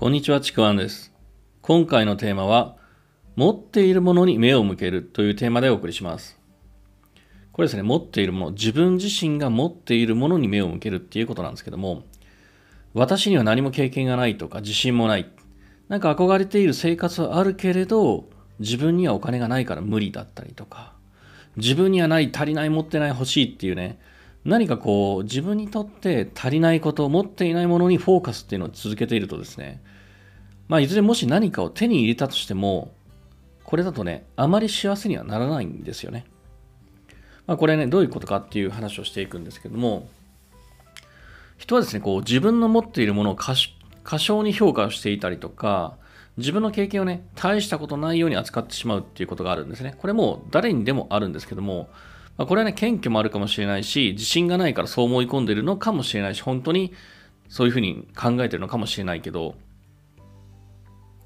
こんにちは、ちくわんです。今回のテーマは、持っているものに目を向けるというテーマでお送りします。これですね、持っているもの、自分自身が持っているものに目を向けるっていうことなんですけども、私には何も経験がないとか自信もない。なんか憧れている生活はあるけれど、自分にはお金がないから無理だったりとか、自分にはない、足りない、持ってない、欲しいっていうね、何かこう、自分にとって足りないこと、持っていないものにフォーカスっていうのを続けているとですね、まあ、いずれもし何かを手に入れたとしても、これだとね、あまり幸せにはならないんですよね。まあ、これね、どういうことかっていう話をしていくんですけども、人はですね、こう、自分の持っているものを過小に評価していたりとか、自分の経験をね、大したことないように扱ってしまうっていうことがあるんですね。これも誰にでもあるんですけども、まあ、これはね、謙虚もあるかもしれないし、自信がないからそう思い込んでるのかもしれないし、本当にそういうふうに考えてるのかもしれないけど、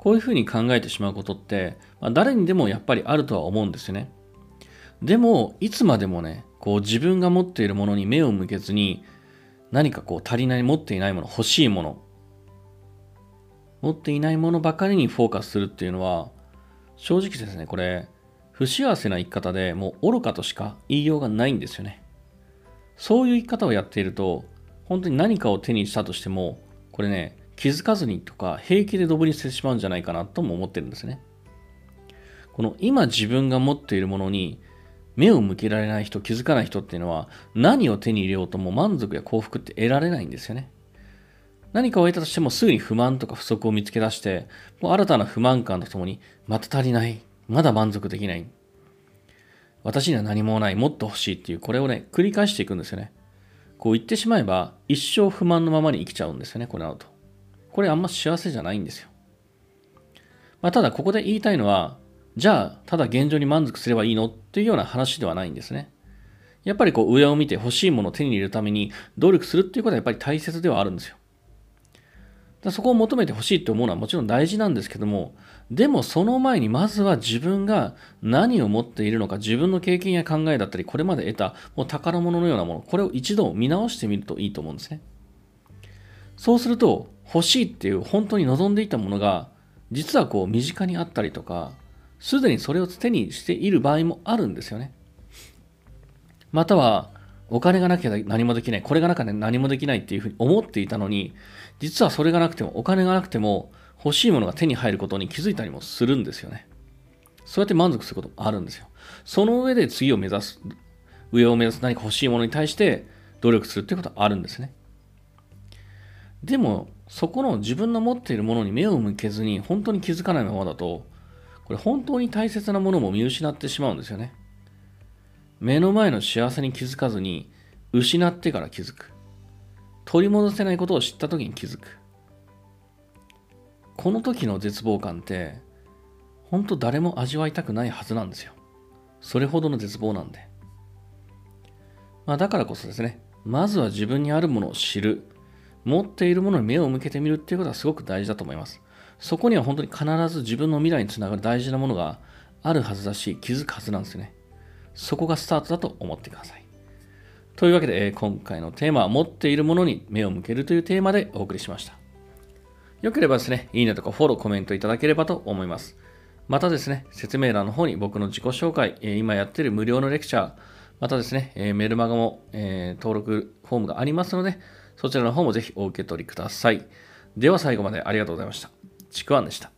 こういうふうに考えてしまうことって、まあ、誰にでもやっぱりあるとは思うんですよね。でも、いつまでもね、こう自分が持っているものに目を向けずに、何かこう足りない、持っていないもの、欲しいもの、持っていないものばかりにフォーカスするっていうのは、正直ですね、これ、不幸せな生き方でもう愚かとしか言いようがないんですよね。そういう生き方をやっていると、本当に何かを手にしたとしても、これね、気づかずにとか平気でドブに捨てしまうんじゃないかなとも思ってるんですね。この今自分が持っているものに目を向けられない人、気づかない人っていうのは何を手に入れようとも満足や幸福って得られないんですよね。何かを得たとしてもすぐに不満とか不足を見つけ出して、もう新たな不満感とともに、また足りない、まだ満足できない、私には何もない、もっと欲しいっていう、これをね、繰り返していくんですよね。こう言ってしまえば、一生不満のままに生きちゃうんですよね、これなのと。これあんま幸せじゃないんですよ。まあ、ただ、ここで言いたいのは、じゃあ、ただ現状に満足すればいいのっていうような話ではないんですね。やっぱりこう上を見て欲しいものを手に入れるために努力するっていうことはやっぱり大切ではあるんですよ。だそこを求めてほしいって思うのはもちろん大事なんですけども、でもその前にまずは自分が何を持っているのか、自分の経験や考えだったり、これまで得たもう宝物のようなもの、これを一度見直してみるといいと思うんですね。そうすると、欲しいっていう本当に望んでいたものが、実はこう身近にあったりとか、すでにそれを手にしている場合もあるんですよね。または、お金がなきゃ何もできない、これがなきゃ何もできないっていうふうに思っていたのに、実はそれがなくても、お金がなくても、欲しいものが手に入ることに気づいたりもするんですよね。そうやって満足することもあるんですよ。その上で次を目指す、上を目指す何か欲しいものに対して努力するっていうことはあるんですね。でも、そこの自分の持っているものに目を向けずに、本当に気づかないままだと、これ本当に大切なものも見失ってしまうんですよね。目の前の幸せに気づかずに、失ってから気づく。取り戻せないことを知った時に気づく。この時の絶望感って、本当誰も味わいたくないはずなんですよ。それほどの絶望なんで。まあだからこそですね、まずは自分にあるものを知る。持っているものに目を向けてみるっていうことはすごく大事だと思います。そこには本当に必ず自分の未来につながる大事なものがあるはずだし、気づくはずなんですよね。そこがスタートだと思ってください。というわけで、今回のテーマは持っているものに目を向けるというテーマでお送りしました。よければですね、いいねとかフォロー、コメントいただければと思います。またですね、説明欄の方に僕の自己紹介、今やっている無料のレクチャー、またですね、メルマガも、登録フォームがありますので、そちらの方もぜひお受け取りください。では最後までありがとうございました。ちくわんでした。